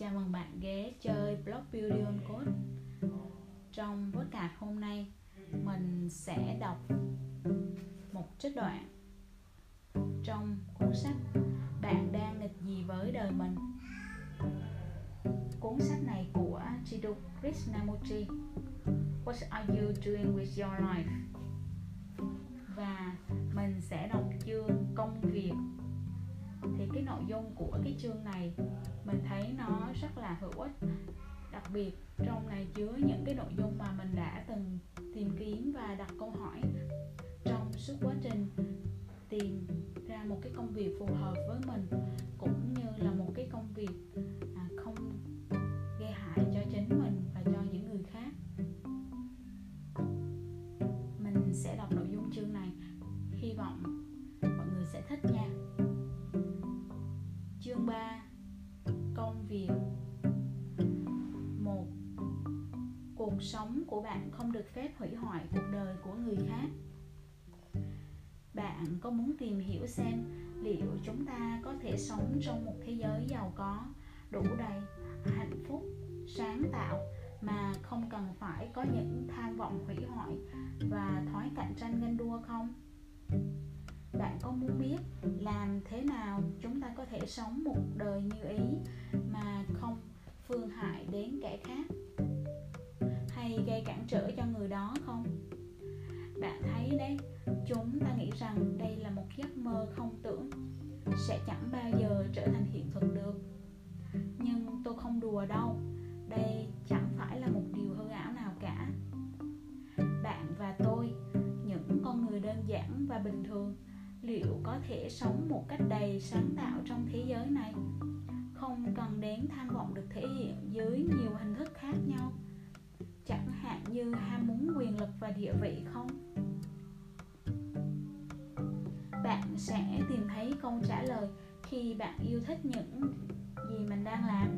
chào mừng bạn ghé chơi blog Beauty on Code Trong podcast hôm nay, mình sẽ đọc một trích đoạn trong cuốn sách Bạn đang nghịch gì với đời mình Cuốn sách này của Jiddu Krishnamurti, What are you doing with your life? Và mình sẽ đọc nội dung của cái chương này, mình thấy nó rất là hữu ích. Đặc biệt, trong này chứa những cái nội dung mà mình đã từng tìm kiếm và đặt câu hỏi trong suốt quá trình tìm ra một cái công việc phù hợp với mình, cũng như là một cái công việc à, không Cuộc sống của bạn không được phép hủy hoại cuộc đời của người khác Bạn có muốn tìm hiểu xem liệu chúng ta có thể sống trong một thế giới giàu có, đủ đầy, hạnh phúc, sáng tạo mà không cần phải có những tham vọng hủy hoại và thói cạnh tranh ganh đua không? bạn có muốn biết làm thế nào chúng ta có thể sống một đời như ý mà không phương hại đến kẻ khác hay gây cản trở cho người đó không? Bạn thấy đấy, chúng ta nghĩ rằng đây là một giấc mơ không tưởng, sẽ chẳng bao giờ trở thành hiện thực được. Nhưng tôi không đùa đâu, đây chẳng phải là một điều hư ảo nào cả. Bạn và tôi, những con người đơn giản và bình thường, liệu có thể sống một cách đầy sáng tạo trong thế giới này? Không cần đến tham vọng được thể hiện dưới nhiều hình thức khác nhau chẳng hạn như ham muốn quyền lực và địa vị không? Bạn sẽ tìm thấy câu trả lời khi bạn yêu thích những gì mình đang làm.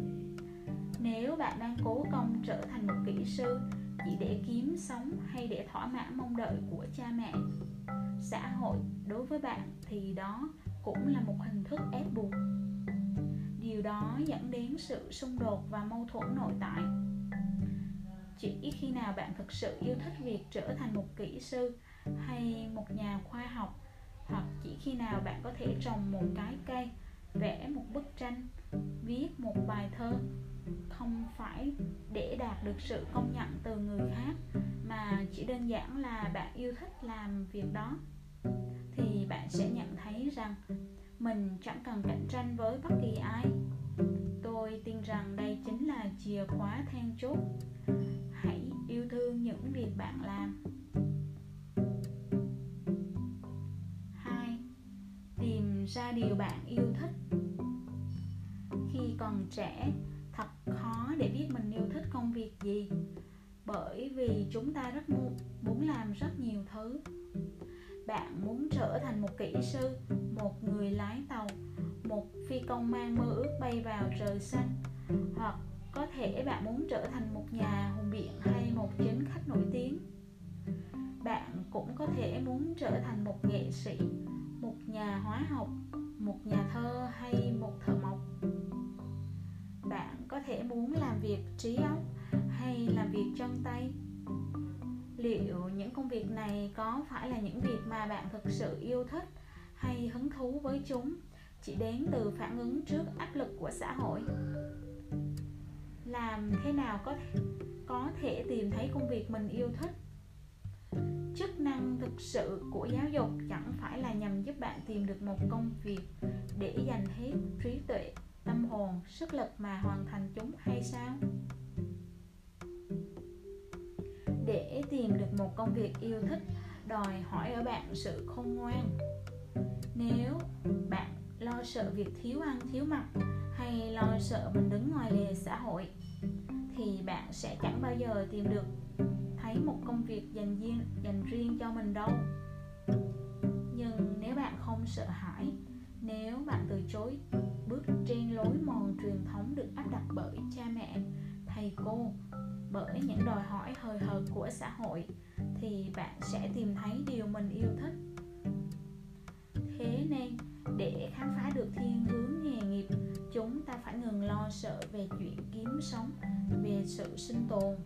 Nếu bạn đang cố công trở thành một kỹ sư chỉ để kiếm sống hay để thỏa mãn mong đợi của cha mẹ, xã hội đối với bạn thì đó cũng là một hình thức ép buộc. Điều đó dẫn đến sự xung đột và mâu thuẫn nội tại chỉ khi nào bạn thực sự yêu thích việc trở thành một kỹ sư hay một nhà khoa học, hoặc chỉ khi nào bạn có thể trồng một cái cây, vẽ một bức tranh, viết một bài thơ, không phải để đạt được sự công nhận từ người khác, mà chỉ đơn giản là bạn yêu thích làm việc đó, thì bạn sẽ nhận thấy rằng mình chẳng cần cạnh tranh với bất kỳ ai. Tôi tin rằng đây chính là chìa khóa then chốt hãy yêu thương những việc bạn làm. Hai, tìm ra điều bạn yêu thích. Khi còn trẻ, thật khó để biết mình yêu thích công việc gì, bởi vì chúng ta rất muốn làm rất nhiều thứ. Bạn muốn trở thành một kỹ sư, một người lái tàu, một phi công mang mơ ước bay vào trời xanh, hoặc có thể bạn muốn trở thành một nhà hùng biện hay một chính khách nổi tiếng. Bạn cũng có thể muốn trở thành một nghệ sĩ, một nhà hóa học, một nhà thơ hay một thợ mộc. Bạn có thể muốn làm việc trí óc hay làm việc chân tay. Liệu những công việc này có phải là những việc mà bạn thực sự yêu thích hay hứng thú với chúng chỉ đến từ phản ứng trước áp lực của xã hội? Làm thế nào có có thể tìm thấy công việc mình yêu thích? Chức năng thực sự của giáo dục chẳng phải là nhằm giúp bạn tìm được một công việc để dành hết trí tuệ, tâm hồn, sức lực mà hoàn thành chúng hay sao? Để tìm được một công việc yêu thích, đòi hỏi ở bạn sự khôn ngoan. Nếu bạn lo sợ việc thiếu ăn, thiếu mặc, hay lo sợ mình đứng ngoài lề xã hội thì bạn sẽ chẳng bao giờ tìm được thấy một công việc dành riêng dành riêng cho mình đâu. Nhưng nếu bạn không sợ hãi, nếu bạn từ chối bước trên lối mòn truyền thống được áp đặt bởi cha mẹ, thầy cô, bởi những đòi hỏi hời hợt của xã hội, thì bạn sẽ tìm thấy điều mình yêu thích. Thế nên, để khám phá được thiên hướng nghề nghiệp chúng ta phải ngừng lo sợ về chuyện kiếm sống, về sự sinh tồn.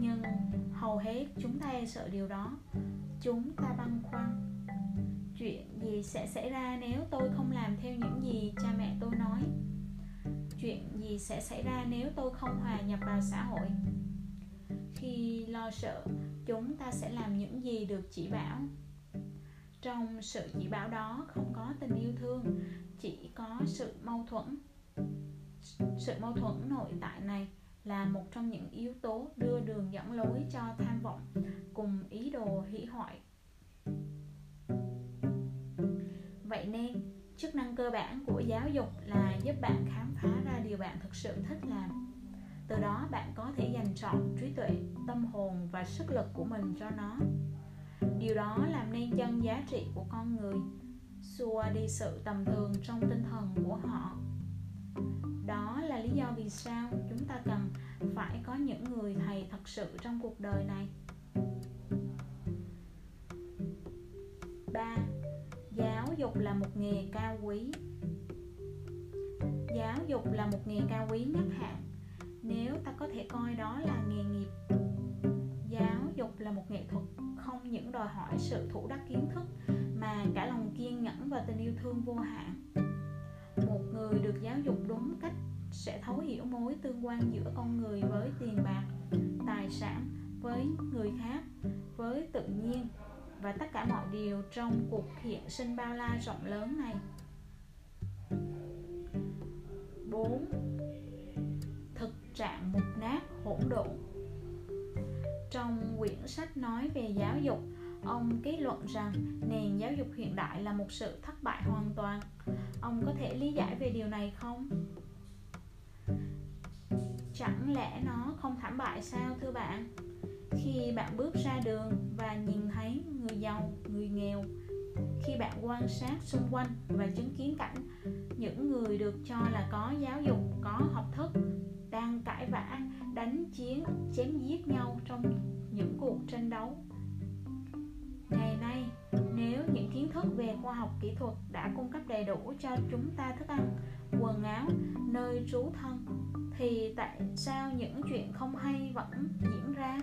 Nhưng hầu hết chúng ta e sợ điều đó. Chúng ta băn khoăn, chuyện gì sẽ xảy ra nếu tôi không làm theo những gì cha mẹ tôi nói? Chuyện gì sẽ xảy ra nếu tôi không hòa nhập vào xã hội? Khi lo sợ, chúng ta sẽ làm những gì được chỉ bảo trong sự chỉ bảo đó không có tình yêu thương, chỉ có sự mâu thuẫn. Sự mâu thuẫn nội tại này là một trong những yếu tố đưa đường dẫn lối cho tham vọng cùng ý đồ hỷ hoại. Vậy nên, chức năng cơ bản của giáo dục là giúp bạn khám phá ra điều bạn thực sự thích làm. Từ đó bạn có thể dành trọn trí tuệ, tâm hồn và sức lực của mình cho nó điều đó làm nên chân giá trị của con người. Xua đi sự tầm thường trong tinh thần của họ. Đó là lý do vì sao chúng ta cần phải có những người thầy thật sự trong cuộc đời này. 3. Giáo dục là một nghề cao quý. Giáo dục là một nghề cao quý nhất hạn Nếu ta có thể coi đó là nghề nghiệp dục là một nghệ thuật không những đòi hỏi sự thủ đắc kiến thức Mà cả lòng kiên nhẫn và tình yêu thương vô hạn Một người được giáo dục đúng cách sẽ thấu hiểu mối tương quan giữa con người với tiền bạc, tài sản, với người khác, với tự nhiên và tất cả mọi điều trong cuộc hiện sinh bao la rộng lớn này 4. Thực trạng mục nát hỗn độn trong quyển sách nói về giáo dục, ông kết luận rằng nền giáo dục hiện đại là một sự thất bại hoàn toàn. Ông có thể lý giải về điều này không? Chẳng lẽ nó không thảm bại sao thưa bạn? khi bạn bước ra đường và nhìn thấy người giàu người nghèo khi bạn quan sát xung quanh và chứng kiến cảnh những người được cho là có giáo dục có học thức đang cãi vã đánh chiến, chém giết nhau trong những cuộc tranh đấu. Ngày nay, nếu những kiến thức về khoa học kỹ thuật đã cung cấp đầy đủ cho chúng ta thức ăn, quần áo, nơi trú thân, thì tại sao những chuyện không hay vẫn diễn ra?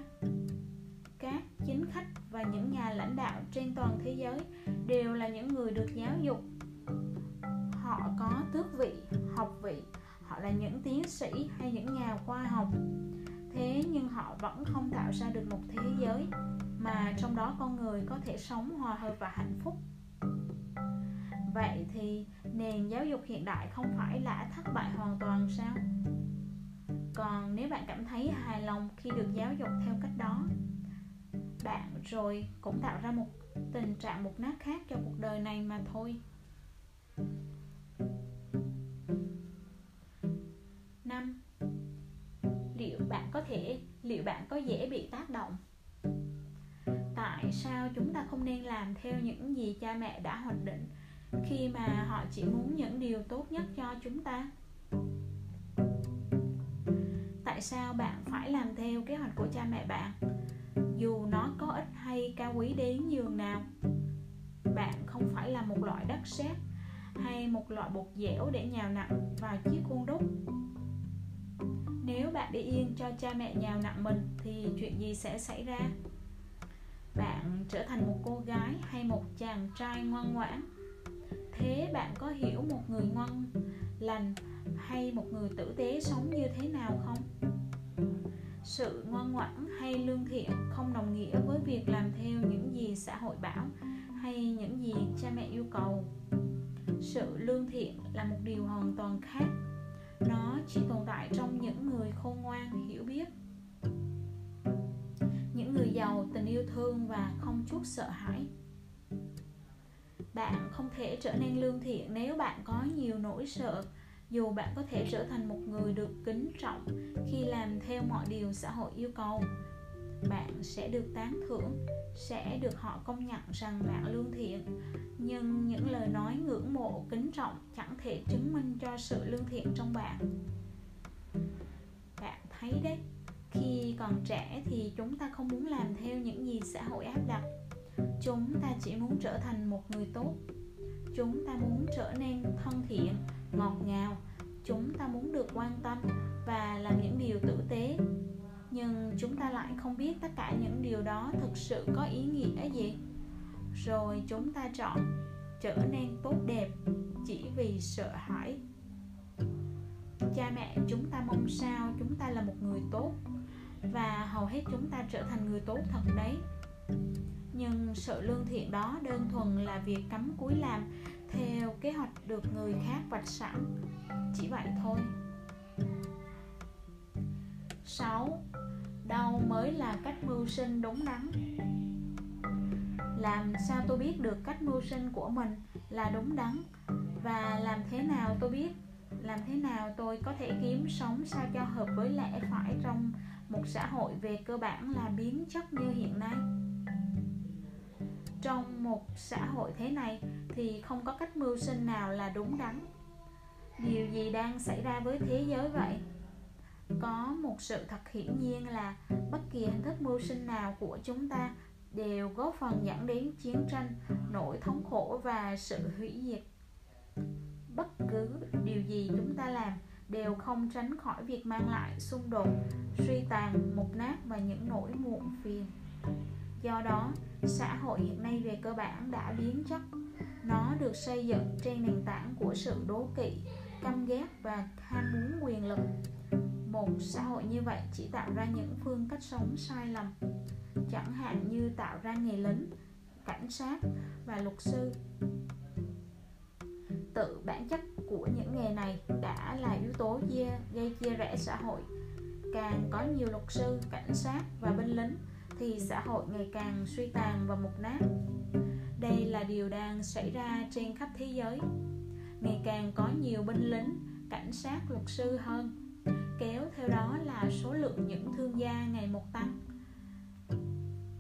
Các chính khách và những nhà lãnh đạo trên toàn thế giới đều là những người được giáo dục. Họ có tước vị, học vị họ là những tiến sĩ hay những nhà khoa học. Thế nhưng họ vẫn không tạo ra được một thế giới mà trong đó con người có thể sống hòa hợp và hạnh phúc. Vậy thì nền giáo dục hiện đại không phải là thất bại hoàn toàn sao? Còn nếu bạn cảm thấy hài lòng khi được giáo dục theo cách đó, bạn rồi cũng tạo ra một tình trạng mục nát khác cho cuộc đời này mà thôi năm. Liệu bạn có thể, liệu bạn có dễ bị tác động? Tại sao chúng ta không nên làm theo những gì cha mẹ đã hoạch định khi mà họ chỉ muốn những điều tốt nhất cho chúng ta? Tại sao bạn phải làm theo kế hoạch của cha mẹ bạn, dù nó có ích hay cao quý đến nhường nào? Bạn không phải là một loại đất sét hay một loại bột dẻo để nhào nặng vào chiếc khuôn đúc nếu bạn để yên cho cha mẹ nhào nặng mình, thì chuyện gì sẽ xảy ra? Bạn trở thành một cô gái hay một chàng trai ngoan ngoãn? Thế bạn có hiểu một người ngoan lành hay một người tử tế sống như thế nào không? Sự ngoan ngoãn hay lương thiện không đồng nghĩa với việc làm theo những gì xã hội bảo hay những gì cha mẹ yêu cầu. Sự lương thiện là một điều hoàn toàn khác nó chỉ tồn tại trong những người khôn ngoan, hiểu biết. Những người giàu tình yêu thương và không chút sợ hãi. Bạn không thể trở nên lương thiện nếu bạn có nhiều nỗi sợ, dù bạn có thể trở thành một người được kính trọng khi làm theo mọi điều xã hội yêu cầu bạn sẽ được tán thưởng, sẽ được họ công nhận rằng bạn lương thiện. Nhưng những lời nói ngưỡng mộ, kính trọng chẳng thể chứng minh cho sự lương thiện trong bạn. Bạn thấy đấy, khi còn trẻ thì chúng ta không muốn làm theo những gì xã hội áp đặt. Chúng ta chỉ muốn trở thành một người tốt. Chúng ta muốn trở nên thân thiện, ngọt ngào. Chúng ta muốn được quan tâm và làm những điều tử tế nhưng chúng ta lại không biết tất cả những điều đó thực sự có ý nghĩa gì. Rồi chúng ta chọn trở nên tốt đẹp chỉ vì sợ hãi. Cha mẹ chúng ta mong sao chúng ta là một người tốt và hầu hết chúng ta trở thành người tốt thật đấy. Nhưng sự lương thiện đó đơn thuần là việc cắm cúi làm theo kế hoạch được người khác vạch sẵn. Chỉ vậy thôi. 6. Đâu mới là cách mưu sinh đúng đắn? Làm sao tôi biết được cách mưu sinh của mình là đúng đắn? Và làm thế nào tôi biết, Làm thế nào tôi có thể kiếm sống sao cho hợp với lẽ phải trong một xã hội về cơ bản là biến chất như hiện nay? Trong một xã hội thế này thì không có cách mưu sinh nào là đúng đắn. Điều gì đang xảy ra với thế giới vậy? Có một sự thật hiển nhiên là bất kỳ hình thức mưu sinh nào của chúng ta đều góp phần dẫn đến chiến tranh, nỗi thống khổ và sự hủy diệt. Bất cứ điều gì chúng ta làm đều không tránh khỏi việc mang lại xung đột, suy tàn, mục nát và những nỗi muộn phiền. Do đó, xã hội hiện nay về cơ bản đã biến chất. Nó được xây dựng trên nền tảng của sự đố kỵ, căm ghét và ham muốn quyền lực một xã hội như vậy chỉ tạo ra những phương cách sống sai lầm. Chẳng hạn như tạo ra nghề lính cảnh sát và luật sư. Tự bản chất của những nghề này đã là yếu tố chia, gây chia rẽ xã hội. Càng có nhiều luật sư cảnh sát và binh lính thì xã hội ngày càng suy tàn và mục nát. Đây là điều đang xảy ra trên khắp thế giới. Ngày càng có nhiều binh lính cảnh sát luật sư hơn kéo theo đó là số lượng những thương gia ngày một tăng.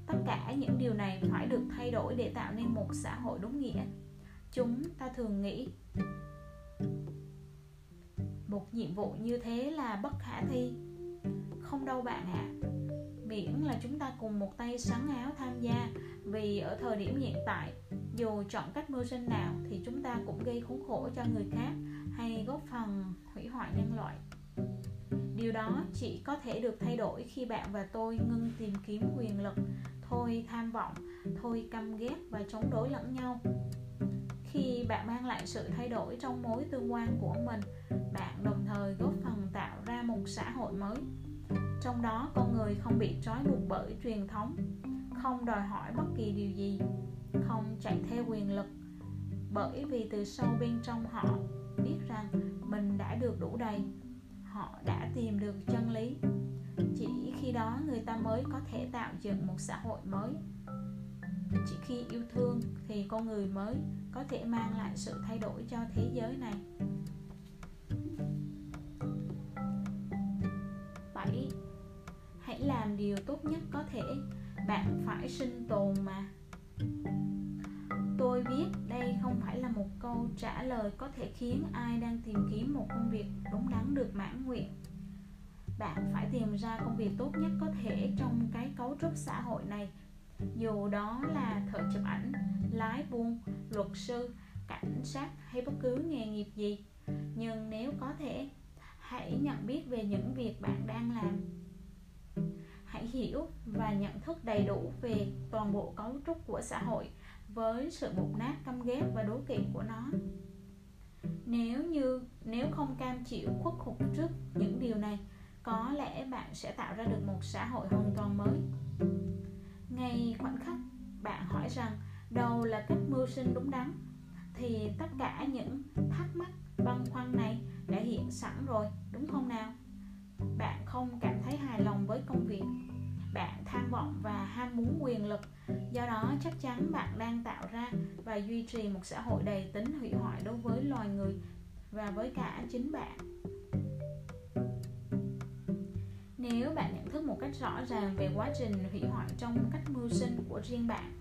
Tất cả những điều này phải được thay đổi để tạo nên một xã hội đúng nghĩa. Chúng ta thường nghĩ, một nhiệm vụ như thế là bất khả thi. Không đâu bạn ạ. À. miễn là chúng ta cùng một tay sáng áo tham gia, vì ở thời điểm hiện tại, dù chọn cách mưu sinh nào thì chúng ta cũng gây khốn khổ cho người khác hay góp phần hủy hoại nhân loại điều đó chỉ có thể được thay đổi khi bạn và tôi ngưng tìm kiếm quyền lực, thôi tham vọng, thôi căm ghét và chống đối lẫn nhau. Khi bạn mang lại sự thay đổi trong mối tương quan của mình, bạn đồng thời góp phần tạo ra một xã hội mới. Trong đó, con người không bị trói buộc bởi truyền thống, không đòi hỏi bất kỳ điều gì, không chạy theo quyền lực. Bởi vì từ sâu bên trong họ, biết rằng mình đã được đủ đầy họ đã tìm được chân lý. Chỉ khi đó người ta mới có thể tạo dựng một xã hội mới. Chỉ khi yêu thương thì con người mới có thể mang lại sự thay đổi cho thế giới này. 7. Hãy làm điều tốt nhất có thể. Bạn phải sinh tồn mà. Tôi biết đây không phải là một câu trả lời có thể khiến ai đang tìm kiếm một công việc đúng đắn được mãn nguyện. Bạn phải tìm ra công việc tốt nhất có thể trong cái cấu trúc xã hội này. Dù đó là thợ chụp ảnh, lái buôn, luật sư, cảnh sát hay bất cứ nghề nghiệp gì. Nhưng nếu có thể, hãy nhận biết về những việc bạn đang làm. Hãy hiểu và nhận thức đầy đủ về toàn bộ cấu trúc của xã hội với sự mục nát căm ghét và đố kỵ của nó. Nếu như, nếu không cam chịu khuất phục trước những điều này, có lẽ bạn sẽ tạo ra được một xã hội hoàn toàn mới. Ngay khoảnh khắc bạn hỏi rằng đâu là cách mưu sinh đúng đắn, thì tất cả những thắc mắc băn khoăn này đã hiện sẵn rồi, đúng không nào? Bạn không cảm thấy hài lòng với công việc. Bạn tham vọng và ham muốn quyền lực do đó, chắc chắn bạn đang tạo ra và duy trì một xã hội đầy tính hủy hoại đối với loài người và với cả chính bạn. Nếu bạn nhận thức một cách rõ ràng về quá trình hủy hoại trong cách mưu sinh của riêng bạn,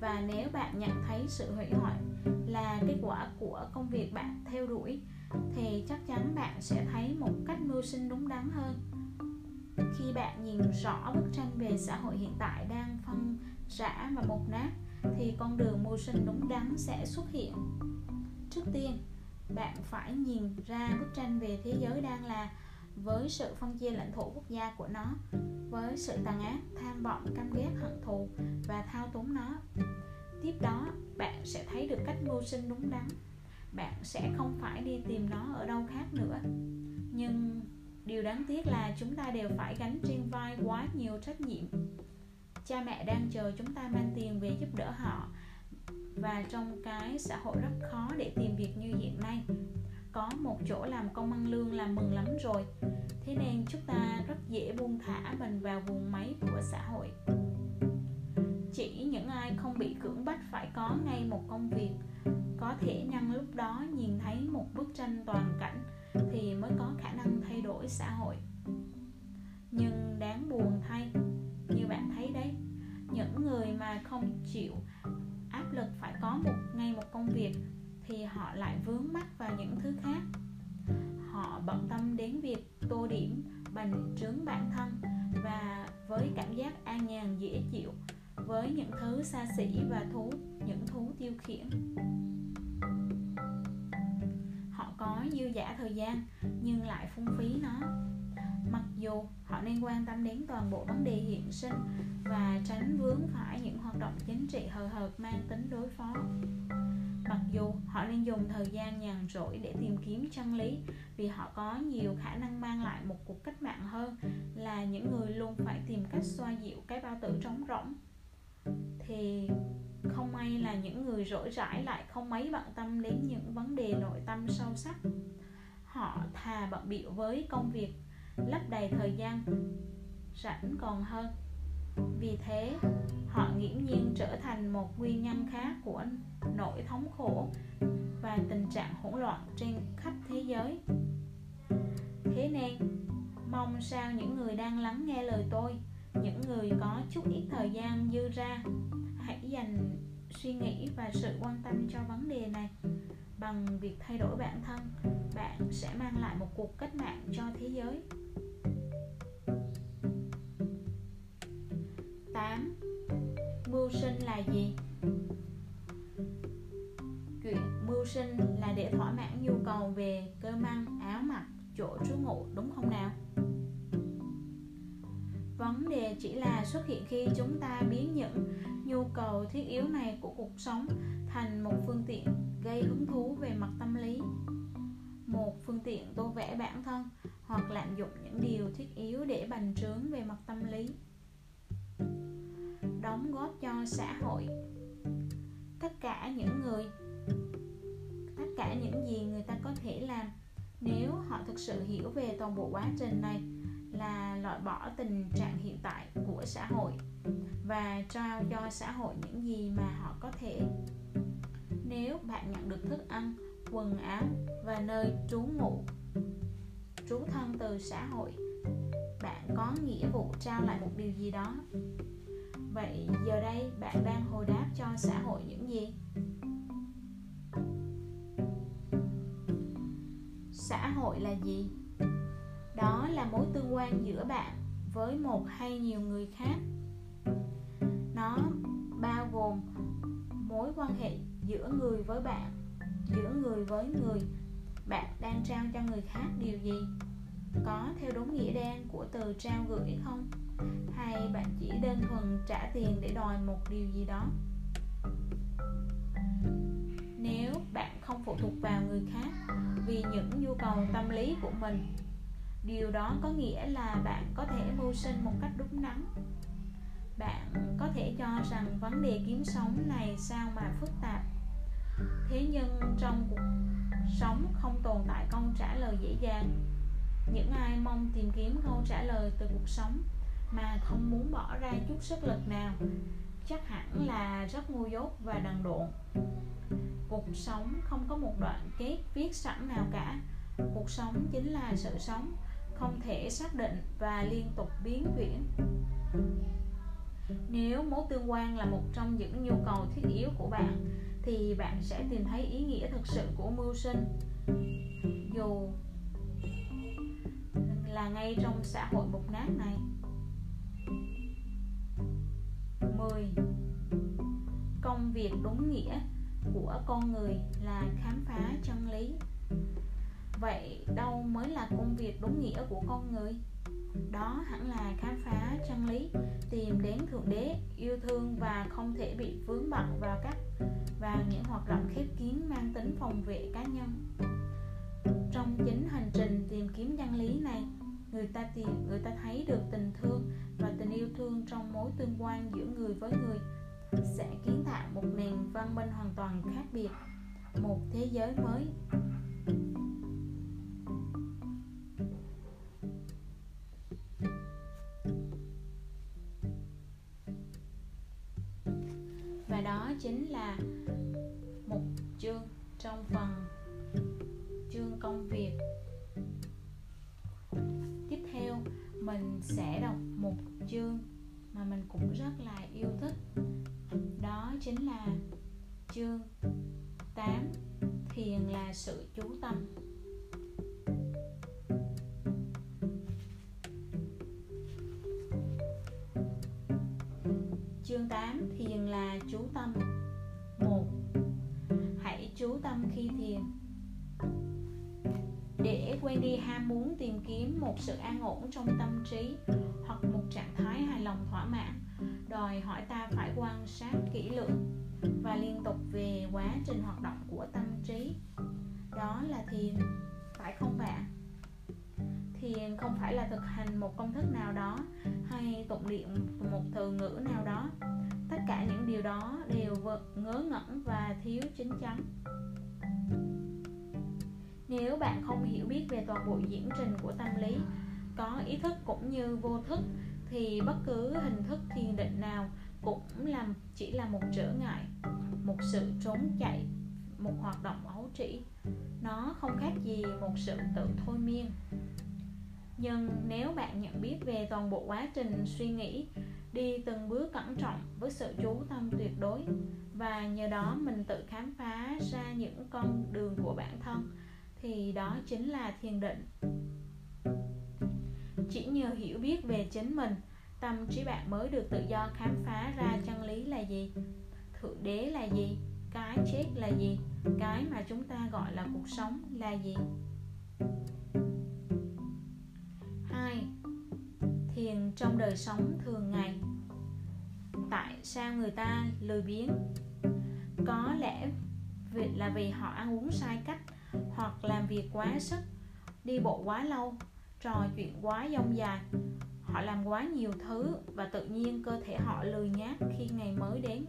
và nếu bạn nhận thấy sự hủy hoại là kết quả của công việc bạn theo đuổi, thì chắc chắn bạn sẽ thấy một cách mưu sinh đúng đắn hơn. Khi bạn nhìn rõ bức tranh về xã hội hiện tại đang phân rã và mục nát thì con đường mưu sinh đúng đắn sẽ xuất hiện. Trước tiên, bạn phải nhìn ra bức tranh về thế giới đang là với sự phân chia lãnh thổ quốc gia của nó, với sự tàn ác, tham vọng, căm ghét, hận thù và thao túng nó. Tiếp đó, bạn sẽ thấy được cách mưu sinh đúng đắn. Bạn sẽ không phải đi tìm nó ở đâu khác nữa. Nhưng điều đáng tiếc là chúng ta đều phải gánh trên vai quá nhiều trách nhiệm cha mẹ đang chờ chúng ta mang tiền về giúp đỡ họ. Và trong cái xã hội rất khó để tìm việc như hiện nay, có một chỗ làm công ăn lương là mừng lắm rồi. Thế nên chúng ta rất dễ buông thả mình vào vùng máy của xã hội. Chỉ những ai không bị cưỡng bắt phải có ngay một công việc. Có thể nhân lúc đó nhìn thấy một bức tranh toàn cảnh thì mới có khả năng thay đổi xã hội. Nhưng đáng buồn thay không chịu áp lực phải có một, ngay một công việc thì họ lại vướng mắc vào những thứ khác. Họ bận tâm đến việc tô điểm, bành trướng bản thân và với cảm giác an nhàn, dễ chịu với những thứ xa xỉ và thú, những thú tiêu khiển. Họ có dư giả thời gian nhưng lại phung phí nó mặc dù họ nên quan tâm đến toàn bộ vấn đề hiện sinh và tránh vướng phải những hoạt động chính trị hời hợt mang tính đối phó. Mặc dù họ nên dùng thời gian nhàn rỗi để tìm kiếm chân lý vì họ có nhiều khả năng mang lại một cuộc cách mạng hơn là những người luôn phải tìm cách xoa dịu cái bao tử trống rỗng. Thì không may là những người rỗi rãi lại không mấy bận tâm đến những vấn đề nội tâm sâu sắc. Họ thà bận bịu với công việc lấp đầy thời gian, rảnh còn hơn. Vì thế, họ nghiễm nhiên trở thành một nguyên nhân khác của nỗi thống khổ và tình trạng hỗn loạn trên khắp thế giới. Thế nên, mong sao những người đang lắng nghe lời tôi, những người có chút ít thời gian dư ra, hãy dành suy nghĩ và sự quan tâm cho vấn đề này bằng việc thay đổi bản thân bạn sẽ mang lại một cuộc cách mạng cho thế giới 8. Mưu sinh là gì? Chuyện mưu sinh là để thỏa mãn nhu cầu về cơm ăn, áo mặc, chỗ trú ngụ đúng không nào? Vấn đề chỉ là xuất hiện khi chúng ta biến những nhu cầu thiết yếu này của cuộc sống thành một phương tiện gây hứng thú về mặt tâm lý. Một phương tiện tô vẽ bản thân hoặc lạm dụng những điều thiết yếu để bành trướng về mặt tâm lý. Đóng góp cho xã hội. Tất cả những người, tất cả những gì người ta có thể làm nếu họ thực sự hiểu về toàn bộ quá trình này là loại bỏ tình trạng hiện tại của xã hội và trao cho xã hội những gì mà họ có thể. Nếu bạn nhận được thức ăn, quần áo và nơi trú ngụ, trú thân từ xã hội, bạn có nghĩa vụ trao lại một điều gì đó. Vậy giờ đây bạn đang hồi đáp cho xã hội những gì? Xã hội là gì? Đó là mối tương quan giữa bạn với một hay nhiều người khác. Nó bao gồm mối quan hệ giữa người với bạn, giữa người với người. Bạn đang trao cho người khác điều gì? Có theo đúng nghĩa đen của từ trao gửi không? Hay bạn chỉ đơn thuần trả tiền để đòi một điều gì đó? Nếu bạn không phụ thuộc vào người khác vì những nhu cầu tâm lý của mình điều đó có nghĩa là bạn có thể mưu sinh một cách đúng đắn. Bạn có thể cho rằng vấn đề kiếm sống này sao mà phức tạp. Thế nhưng trong cuộc sống không tồn tại câu trả lời dễ dàng. Những ai mong tìm kiếm câu trả lời từ cuộc sống mà không muốn bỏ ra chút sức lực nào, chắc hẳn là rất ngu dốt và đần độn. Cuộc sống không có một đoạn kết viết sẵn nào cả. Cuộc sống chính là sự sống không thể xác định và liên tục biến chuyển. Nếu mối tương quan là một trong những nhu cầu thiết yếu của bạn, thì bạn sẽ tìm thấy ý nghĩa thực sự của mưu sinh. Dù là ngay trong xã hội bục nát này. 10 công việc đúng nghĩa của con người là khám phá chân lý vậy đâu mới là công việc đúng nghĩa của con người? Đó hẳn là khám phá chân lý, tìm đến thượng đế, yêu thương và không thể bị vướng bận vào các và những hoạt động khép kín mang tính phòng vệ cá nhân. Trong chính hành trình tìm kiếm chân lý này, người ta tìm, người ta thấy được tình thương và tình yêu thương trong mối tương quan giữa người với người, sẽ kiến tạo một nền văn minh hoàn toàn khác biệt, một thế giới mới. Và đó chính là một chương trong phần chương công việc. Tiếp theo, mình sẽ đọc một chương mà mình cũng rất là yêu thích. Đó chính là chương 8 thiền là sự chú tâm. 8 thiền là chú tâm. 1 hãy chú tâm khi thiền. Để quên đi ham muốn tìm kiếm một sự an ổn trong tâm trí hoặc một trạng thái hài lòng thỏa mãn, đòi hỏi ta phải quan sát kỹ lưỡng và liên tục về quá trình hoạt động của tâm trí. Đó là thiền, phải không bạn? Thiền không phải là thực hành một công thức nào đó hay tụng niệm một từ ngữ nào đó. Tất cả những điều đó đều ngớ ngẩn và thiếu chính chắn. Nếu bạn không hiểu biết về toàn bộ diễn trình của tâm lý, có ý thức cũng như vô thức, thì bất cứ hình thức thiền định nào cũng là chỉ là một trở ngại, một sự trốn chạy, một hoạt động ấu trĩ. Nó không khác gì một sự tự thôi miên nhưng nếu bạn nhận biết về toàn bộ quá trình suy nghĩ, đi từng bước cẩn trọng với sự chú tâm tuyệt đối, và nhờ đó mình tự khám phá ra những con đường của bản thân, thì đó chính là thiền định. Chỉ nhờ hiểu biết về chính mình, tâm trí bạn mới được tự do khám phá ra chân lý là gì, thượng đế là gì, cái chết là gì, cái mà chúng ta gọi là cuộc sống là gì. 2 thiền trong đời sống thường ngày. Tại sao người ta lười biếng? Có lẽ việc là vì họ ăn uống sai cách hoặc làm việc quá sức, đi bộ quá lâu, trò chuyện quá dông dài. Họ làm quá nhiều thứ và tự nhiên cơ thể họ lười nhác khi ngày mới đến.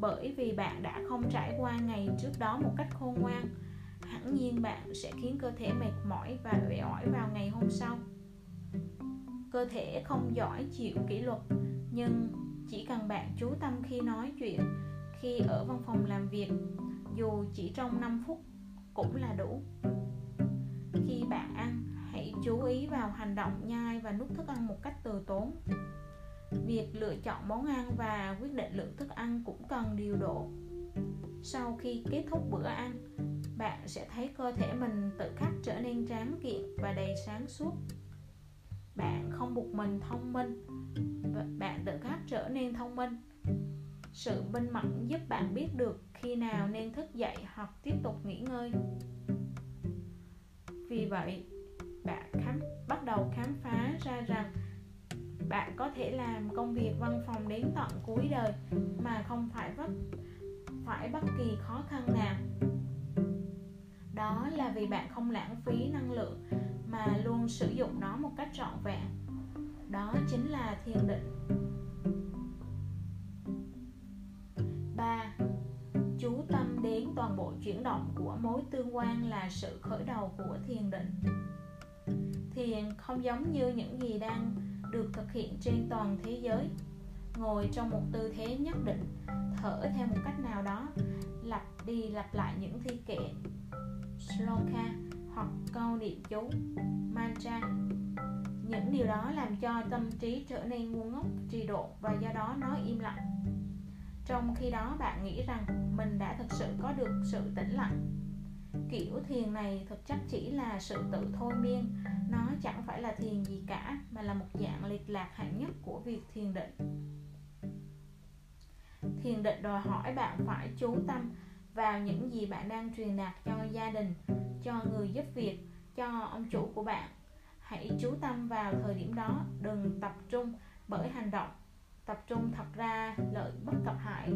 Bởi vì bạn đã không trải qua ngày trước đó một cách khôn ngoan hẳn nhiên bạn sẽ khiến cơ thể mệt mỏi và uể oải vào ngày hôm sau. Cơ thể không giỏi chịu kỷ luật, nhưng chỉ cần bạn chú tâm khi nói chuyện, khi ở văn phòng làm việc, dù chỉ trong 5 phút cũng là đủ. Khi bạn ăn, hãy chú ý vào hành động nhai và nuốt thức ăn một cách từ tốn. Việc lựa chọn món ăn và quyết định lượng thức ăn cũng cần điều độ. Sau khi kết thúc bữa ăn bạn sẽ thấy cơ thể mình tự khắc trở nên tráng kiện và đầy sáng suốt. Bạn không buộc mình thông minh, và bạn tự khắc trở nên thông minh. Sự minh mẫn giúp bạn biết được khi nào nên thức dậy hoặc tiếp tục nghỉ ngơi. Vì vậy, bạn khám, bắt đầu khám phá ra rằng bạn có thể làm công việc văn phòng đến tận cuối đời mà không phải vấp phải bất kỳ khó khăn nào đó là vì bạn không lãng phí năng lượng mà luôn sử dụng nó một cách trọn vẹn. Đó chính là thiền định. 3. Chú tâm đến toàn bộ chuyển động của mối tương quan là sự khởi đầu của thiền định. Thiền không giống như những gì đang được thực hiện trên toàn thế giới. Ngồi trong một tư thế nhất định, thở theo một cách nào đó, lặp đi lặp lại những thi kệ sloka hoặc câu niệm chú, mantra. Những điều đó làm cho tâm trí trở nên ngu ngốc, trì độ và do đó nó im lặng. Trong khi đó, bạn nghĩ rằng mình đã thực sự có được sự tĩnh lặng. Kiểu thiền này thực chất chỉ là sự tự thôi miên, nó chẳng phải là thiền gì cả, mà là một dạng lịch lạc hạng nhất của việc thiền định. Thiền định đòi hỏi bạn phải chú tâm vào những gì bạn đang truyền đạt cho gia đình cho người giúp việc cho ông chủ của bạn. Hãy chú tâm vào thời điểm đó đừng tập trung bởi hành động. Tập trung thật ra lợi bất cập hại.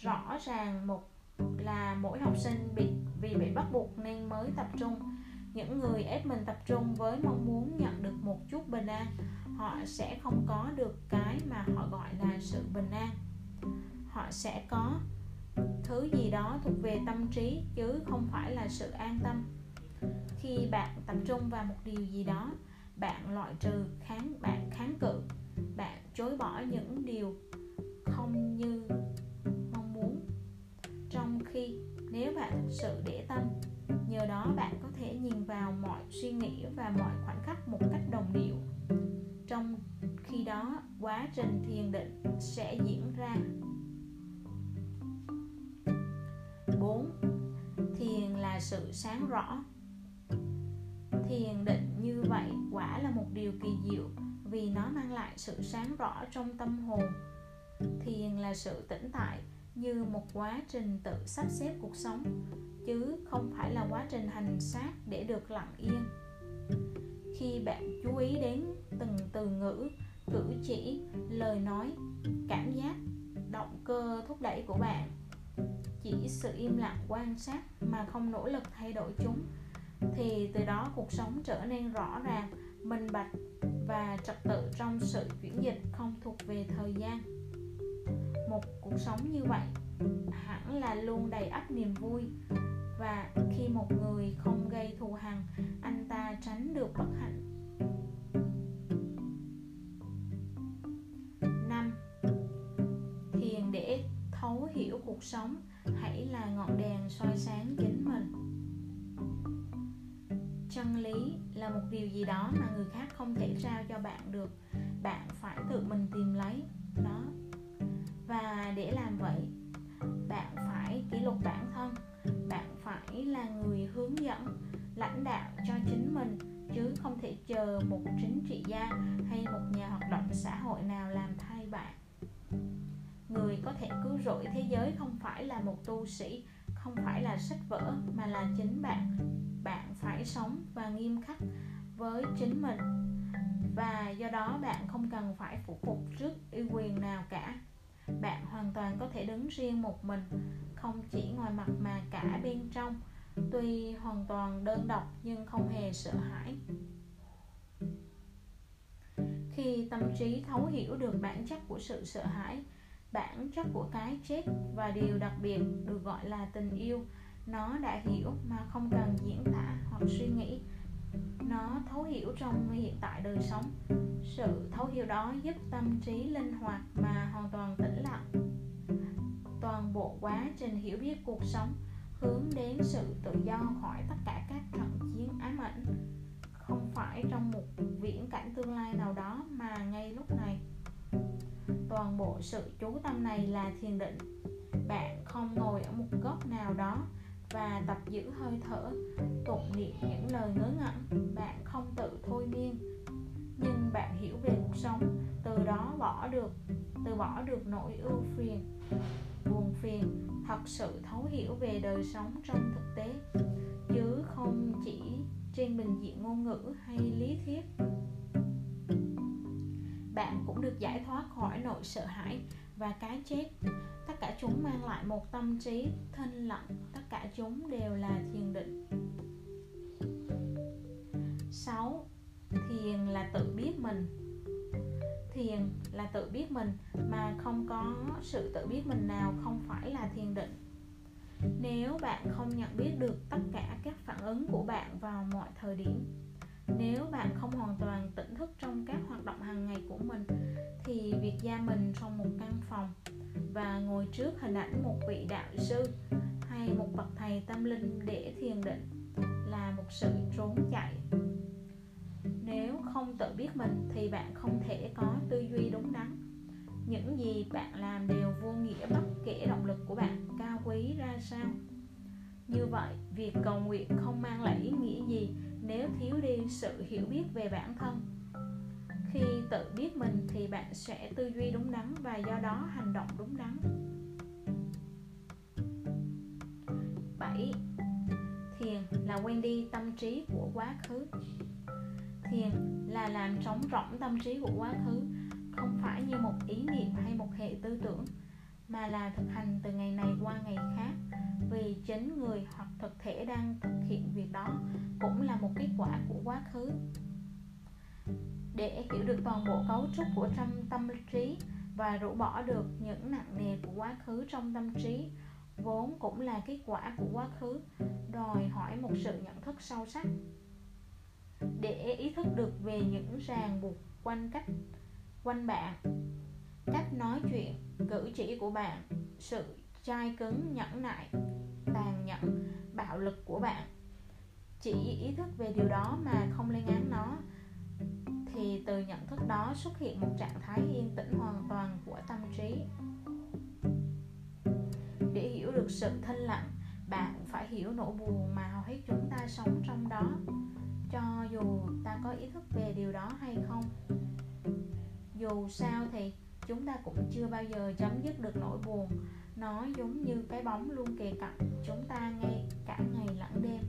Rõ ràng một là mỗi học sinh bị vì bị bắt buộc nên mới tập trung. Những người ép mình tập trung với mong muốn nhận được một chút bình an họ sẽ không có được cái mà họ gọi là sự bình an. Họ sẽ có thứ gì đó thuộc về tâm trí, chứ không phải là sự an tâm. Khi bạn tập trung vào một điều gì đó, bạn loại trừ kháng, bạn kháng cự, bạn chối bỏ những điều không như mong muốn. Trong khi nếu bạn thực sự để tâm, nhờ đó bạn có thể nhìn vào mọi suy nghĩ và mọi khoảnh khắc một cách đồng điệu. Trong khi đó, quá trình thiền định sẽ diễn ra sự sáng rõ. Thiền định như vậy quả là một điều kỳ diệu vì nó mang lại sự sáng rõ trong tâm hồn. Thiền là sự tĩnh tại như một quá trình tự sắp xếp cuộc sống, chứ không phải là quá trình hành xác để được lặng yên. Khi bạn chú ý đến từng từ ngữ, cử chỉ, lời nói, cảm giác, động cơ thúc đẩy của bạn chỉ sự im lặng quan sát mà không nỗ lực thay đổi chúng. Thì từ đó cuộc sống trở nên rõ ràng, minh bạch và trật tự trong sự chuyển dịch không thuộc về thời gian. Một cuộc sống như vậy hẳn là luôn đầy ắp niềm vui và khi một người không gây thù hằn, anh ta tránh được bất hạnh. Năm, thiền để thấu hiểu cuộc sống hãy là ngọn đèn soi sáng chính mình. Chân lý là một điều gì đó mà người khác không thể trao cho bạn được. Bạn phải tự mình tìm lấy nó. Và để làm vậy, bạn phải kỷ luật bản thân. Bạn phải là người hướng dẫn, lãnh đạo cho chính mình, chứ không thể chờ một chính trị gia hay một nhà hoạt động xã hội nào làm thay người có thể cứu rỗi thế giới không phải là một tu sĩ, không phải là sách vở, mà là chính bạn. Bạn phải sống và nghiêm khắc với chính mình. Và do đó bạn không cần phải phụ phục trước uy quyền nào cả. Bạn hoàn toàn có thể đứng riêng một mình, không chỉ ngoài mặt mà cả bên trong. Tuy hoàn toàn đơn độc nhưng không hề sợ hãi. Khi tâm trí thấu hiểu được bản chất của sự sợ hãi bản chất của cái chết và điều đặc biệt được gọi là tình yêu. Nó đã hiểu mà không cần diễn tả hoặc suy nghĩ. Nó thấu hiểu trong hiện tại đời sống. Sự thấu hiểu đó giúp tâm trí linh hoạt mà hoàn toàn tĩnh lặng. Toàn bộ quá trình hiểu biết cuộc sống hướng đến sự tự do khỏi tất cả các trận chiến ám ảnh. Không phải trong một viễn cảnh tương lai nào đó mà ngay lúc này toàn bộ sự chú tâm này là thiền định. Bạn không ngồi ở một góc nào đó và tập giữ hơi thở, tụng niệm những lời ngớ ngẩn. Bạn không tự thôi miên, nhưng bạn hiểu về cuộc sống. Từ đó bỏ được, từ bỏ được nỗi ưu phiền, buồn phiền, thật sự thấu hiểu về đời sống trong thực tế. Chứ không chỉ trên bình diện ngôn ngữ hay lý thuyết bạn cũng được giải thoát khỏi nỗi sợ hãi và cái chết. Tất cả chúng mang lại một tâm trí thanh lặng, tất cả chúng đều là thiền định. 6. Thiền là tự biết mình. Thiền là tự biết mình mà không có sự tự biết mình nào không phải là thiền định. Nếu bạn không nhận biết được tất cả các phản ứng của bạn vào mọi thời điểm nếu bạn không hoàn toàn tỉnh thức trong các hoạt động hàng ngày của mình, thì việc gia mình trong một căn phòng và ngồi trước hình ảnh một vị đạo sư hay một bậc thầy tâm linh để thiền định là một sự trốn chạy. Nếu không tự biết mình, thì bạn không thể có tư duy đúng đắn. Những gì bạn làm đều vô nghĩa bất kể động lực của bạn cao quý ra sao như vậy, việc cầu nguyện không mang lại ý nghĩa gì nếu thiếu đi sự hiểu biết về bản thân. Khi tự biết mình thì bạn sẽ tư duy đúng đắn và do đó hành động đúng đắn. 7 thiền là quen đi tâm trí của quá khứ. Thiền là làm trống rỗng tâm trí của quá khứ, không phải như một ý niệm hay một hệ tư tưởng mà là thực hành từ ngày này qua ngày khác. Vì chính người hoặc thực thể đang thực hiện việc đó cũng là một kết quả của quá khứ. Để hiểu được toàn bộ cấu trúc của trong tâm trí và rũ bỏ được những nặng nề của quá khứ trong tâm trí, vốn cũng là kết quả của quá khứ, đòi hỏi một sự nhận thức sâu sắc. Để ý thức được về những ràng buộc quanh cách, quanh bạn cách nói chuyện, cử chỉ của bạn, sự chai cứng, nhẫn nại, tàn nhẫn, bạo lực của bạn. Chỉ ý thức về điều đó mà không lên án nó, thì từ nhận thức đó xuất hiện một trạng thái yên tĩnh hoàn toàn của tâm trí. Để hiểu được sự thanh lặng, bạn phải hiểu nỗi buồn mà hầu hết chúng ta sống trong đó. Cho dù ta có ý thức về điều đó hay không, dù sao thì chúng ta cũng chưa bao giờ chấm dứt được nỗi buồn. Nó giống như cái bóng luôn kề cận chúng ta ngay cả ngày lẫn đêm.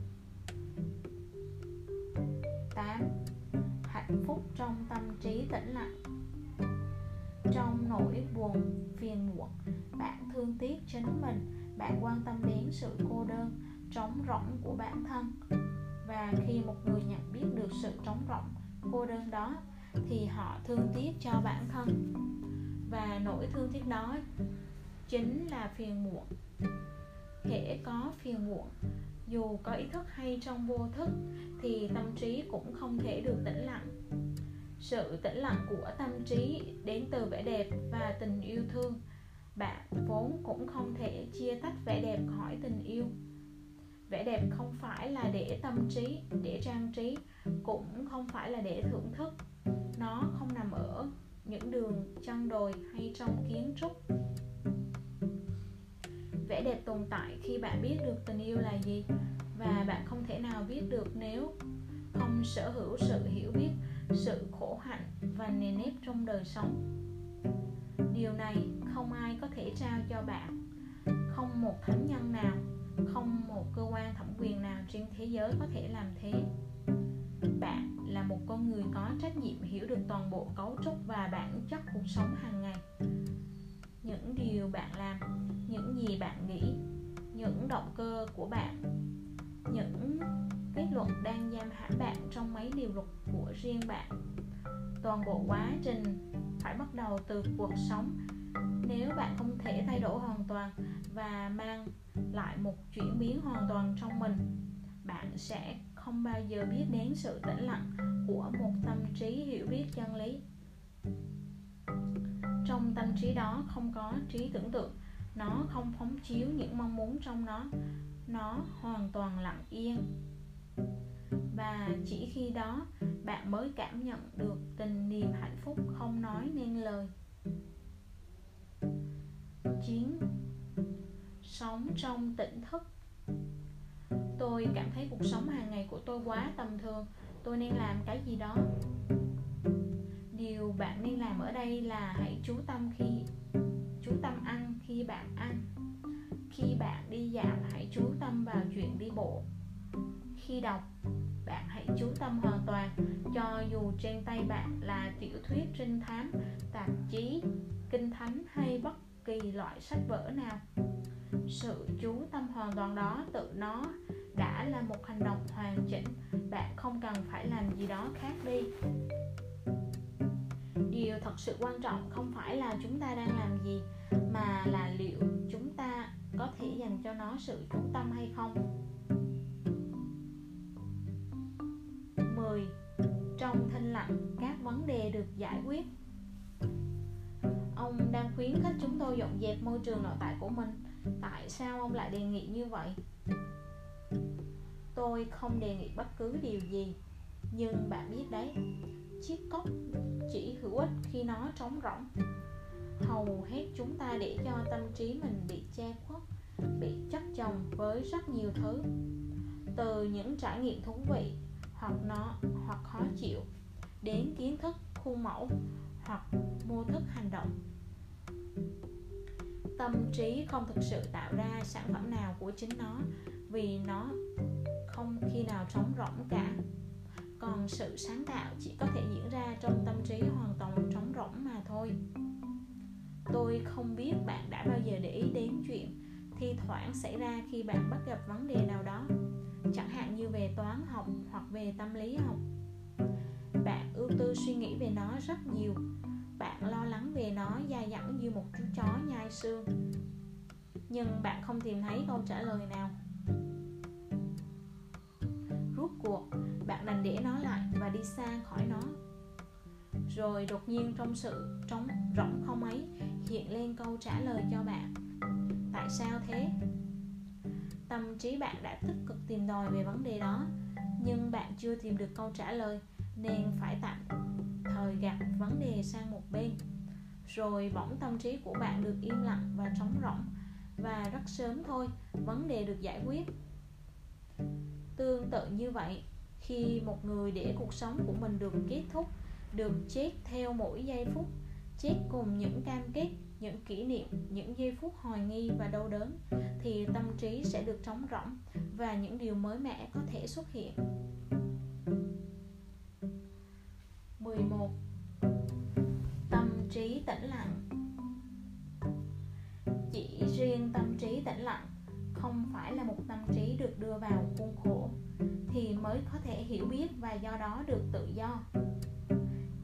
8. Hạnh phúc trong tâm trí tĩnh lặng. Trong nỗi buồn, phiền muộn Bạn thương tiếc chính mình. Bạn quan tâm đến sự cô đơn, trống rỗng của bản thân. Và khi một người nhận biết được sự trống rỗng, cô đơn đó Thì họ thương tiếc cho bản thân. Và nỗi thương tiếc đó chính là phiền muộn. Hễ có phiền muộn, dù có ý thức hay trong vô thức, thì tâm trí cũng không thể được tĩnh lặng. Sự tĩnh lặng của tâm trí đến từ vẻ đẹp và tình yêu thương. Bạn vốn cũng không thể chia tách vẻ đẹp khỏi tình yêu. Vẻ đẹp không phải là để tâm trí, để trang trí, cũng không phải là để thưởng thức. Nó không nằm ở những đường chân đồi hay trong kiến trúc. Vẻ đẹp tồn tại khi bạn biết được tình yêu là gì và bạn không thể nào biết được nếu không sở hữu sự hiểu biết, sự khổ hạnh và nề nếp trong đời sống. Điều này không ai có thể trao cho bạn, không một thánh nhân nào, không một cơ quan thẩm quyền nào trên thế giới có thể làm thế bạn là một con người có trách nhiệm hiểu được toàn bộ cấu trúc và bản chất cuộc sống hàng ngày. Những điều bạn làm, những gì bạn nghĩ, những động cơ của bạn, những kết luận đang giam hãm bạn trong mấy điều luật của riêng bạn. Toàn bộ quá trình phải bắt đầu từ cuộc sống. Nếu bạn không thể thay đổi hoàn toàn và mang lại một chuyển biến hoàn toàn trong mình, bạn sẽ không bao giờ biết đến sự tĩnh lặng của một tâm trí hiểu biết chân lý. Trong tâm trí đó không có trí tưởng tượng, nó không phóng chiếu những mong muốn trong nó nó hoàn toàn lặng yên. Và chỉ khi đó, bạn mới cảm nhận được tình niềm hạnh phúc không nói nên lời. 9. Sống trong tỉnh thức. Tôi cảm thấy cuộc sống hàng ngày của tôi quá tầm thường. Tôi nên làm cái gì đó? Điều bạn nên làm ở đây là hãy chú tâm khi, chú tâm ăn khi bạn ăn. Khi bạn đi dạo, hãy chú tâm vào chuyện đi bộ. Khi đọc, bạn hãy chú tâm hoàn toàn, cho dù trên tay bạn là tiểu thuyết trinh thám, tạp chí, kinh thánh hay bất kỳ loại sách vở nào? Sự chú tâm hoàn toàn đó tự nó đã là một hành động hoàn chỉnh. Bạn không cần phải làm gì đó khác đi. Điều thật sự quan trọng không phải là chúng ta đang làm gì mà là liệu chúng ta có thể dành cho nó sự chú tâm hay không? 10. Trong thanh lặng, các vấn đề được giải quyết. Ông đang khuyến khích chúng tôi dọn dẹp môi trường nội tại của mình. Tại sao ông lại đề nghị như vậy? Tôi không đề nghị bất cứ điều gì, Nhưng bạn biết đấy, chiếc cốc chỉ hữu ích khi nó trống rỗng. Hầu hết chúng ta để cho tâm trí mình bị che khuất, bị chất chồng với rất nhiều thứ. Từ những trải nghiệm thú vị hoặc nó hoặc khó chịu, đến kiến thức khuôn mẫu hoặc mô thức hành động. Tâm trí không thực sự tạo ra sản phẩm nào của chính nó, vì nó không khi nào trống rỗng cả. Còn sự sáng tạo chỉ có thể diễn ra trong tâm trí hoàn toàn trống rỗng mà thôi. Tôi không biết bạn đã bao giờ để ý đến chuyện thi thoảng xảy ra khi bạn bắt gặp vấn đề nào đó, chẳng hạn như về toán học hoặc về tâm lý học bạn ưu tư suy nghĩ về nó rất nhiều. Bạn lo lắng về nó dai dẳng như một chú chó nhai xương. Nhưng bạn không tìm thấy câu trả lời nào. Rút cuộc, bạn đành để nó lại và đi xa khỏi nó. Rồi đột nhiên trong sự trống rỗng không ấy, hiện lên câu trả lời cho bạn. Tại sao thế? Tâm trí bạn đã tích cực tìm tòi về vấn đề đó, nhưng bạn chưa tìm được câu trả lời nên phải tạm thời gạt vấn đề sang một bên. Rồi bỗng tâm trí của bạn được im lặng và trống rỗng, và rất sớm thôi, vấn đề được giải quyết. Tương tự như vậy, khi một người để cuộc sống của mình được kết thúc, được chết theo mỗi giây phút, chết cùng những cam kết, những kỷ niệm, những giây phút hoài nghi và đau đớn, thì tâm trí sẽ được trống rỗng và những điều mới mẻ có thể xuất hiện. 11 tâm trí tĩnh lặng. Chỉ riêng tâm trí tĩnh lặng, không phải là một tâm trí được đưa vào khuôn khổ, thì mới có thể hiểu biết và do đó được tự do.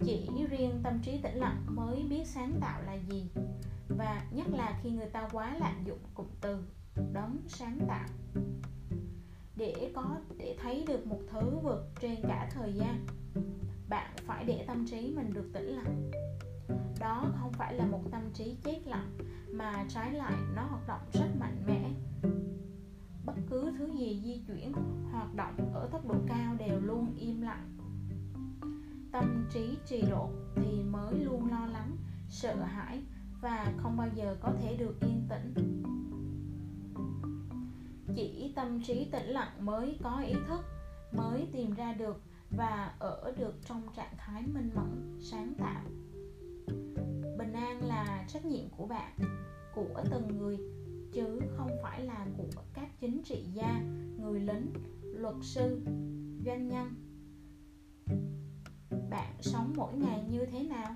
Chỉ riêng tâm trí tĩnh lặng mới biết sáng tạo là gì, và nhất là khi người ta quá lạm dụng cụm từ đóng sáng tạo để có, để thấy được một thứ vượt trên cả thời gian. Bạn phải để tâm trí mình được tĩnh lặng. Đó không phải là một tâm trí chết lặng, mà trái lại nó hoạt động rất mạnh mẽ. Bất cứ thứ gì di chuyển, hoạt động ở tốc độ cao đều luôn im lặng. Tâm trí trì độ thì mới luôn lo lắng, sợ hãi và không bao giờ có thể được yên tĩnh chỉ tâm trí tĩnh lặng mới có ý thức, mới tìm ra được và ở được trong trạng thái minh mẫn, sáng tạo. Bình an là trách nhiệm của bạn, của từng người, chứ không phải là của các chính trị gia, người lính, luật sư, doanh nhân. Bạn sống mỗi ngày như thế nào?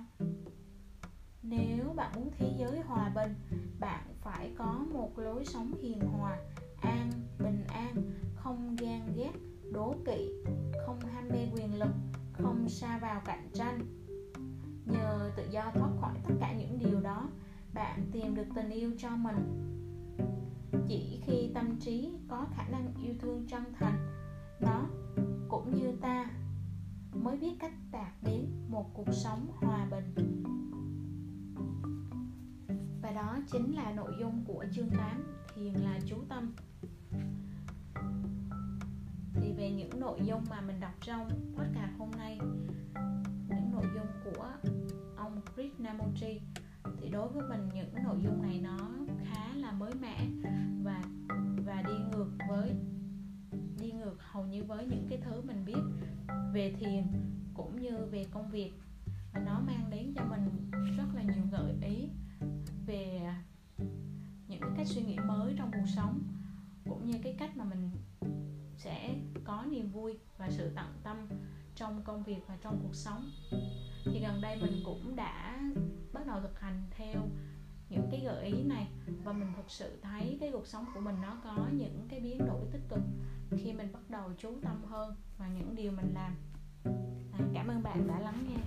Nếu bạn muốn thế giới hòa bình, bạn phải có một lối sống hiền hòa an, bình an, không ghen ghét, đố kỵ, không ham mê quyền lực, không xa vào cạnh tranh. Nhờ tự do thoát khỏi tất cả những điều đó, bạn tìm được tình yêu cho mình. Chỉ khi tâm trí có khả năng yêu thương chân thành, nó cũng như ta mới biết cách đạt đến một cuộc sống hòa bình. Và đó chính là nội dung của chương 8 thiền là chú tâm về những nội dung mà mình đọc trong podcast hôm nay. Những nội dung của ông Chris Krishnamurti thì đối với mình những nội dung này nó khá là mới mẻ và và đi ngược với, đi ngược hầu như với những cái thứ mình biết về thiền cũng như về công việc. Và nó mang đến cho mình rất là nhiều gợi ý về những cách suy nghĩ mới trong cuộc sống cũng như cái cách mà mình sẽ có niềm vui và sự tận tâm trong công việc và trong cuộc sống. Thì gần đây mình cũng đã bắt đầu thực hành theo những cái gợi ý này và mình thực sự thấy cái cuộc sống của mình nó có những cái biến đổi tích cực khi mình bắt đầu chú tâm hơn vào những điều mình làm. À, cảm ơn bạn đã lắng nghe.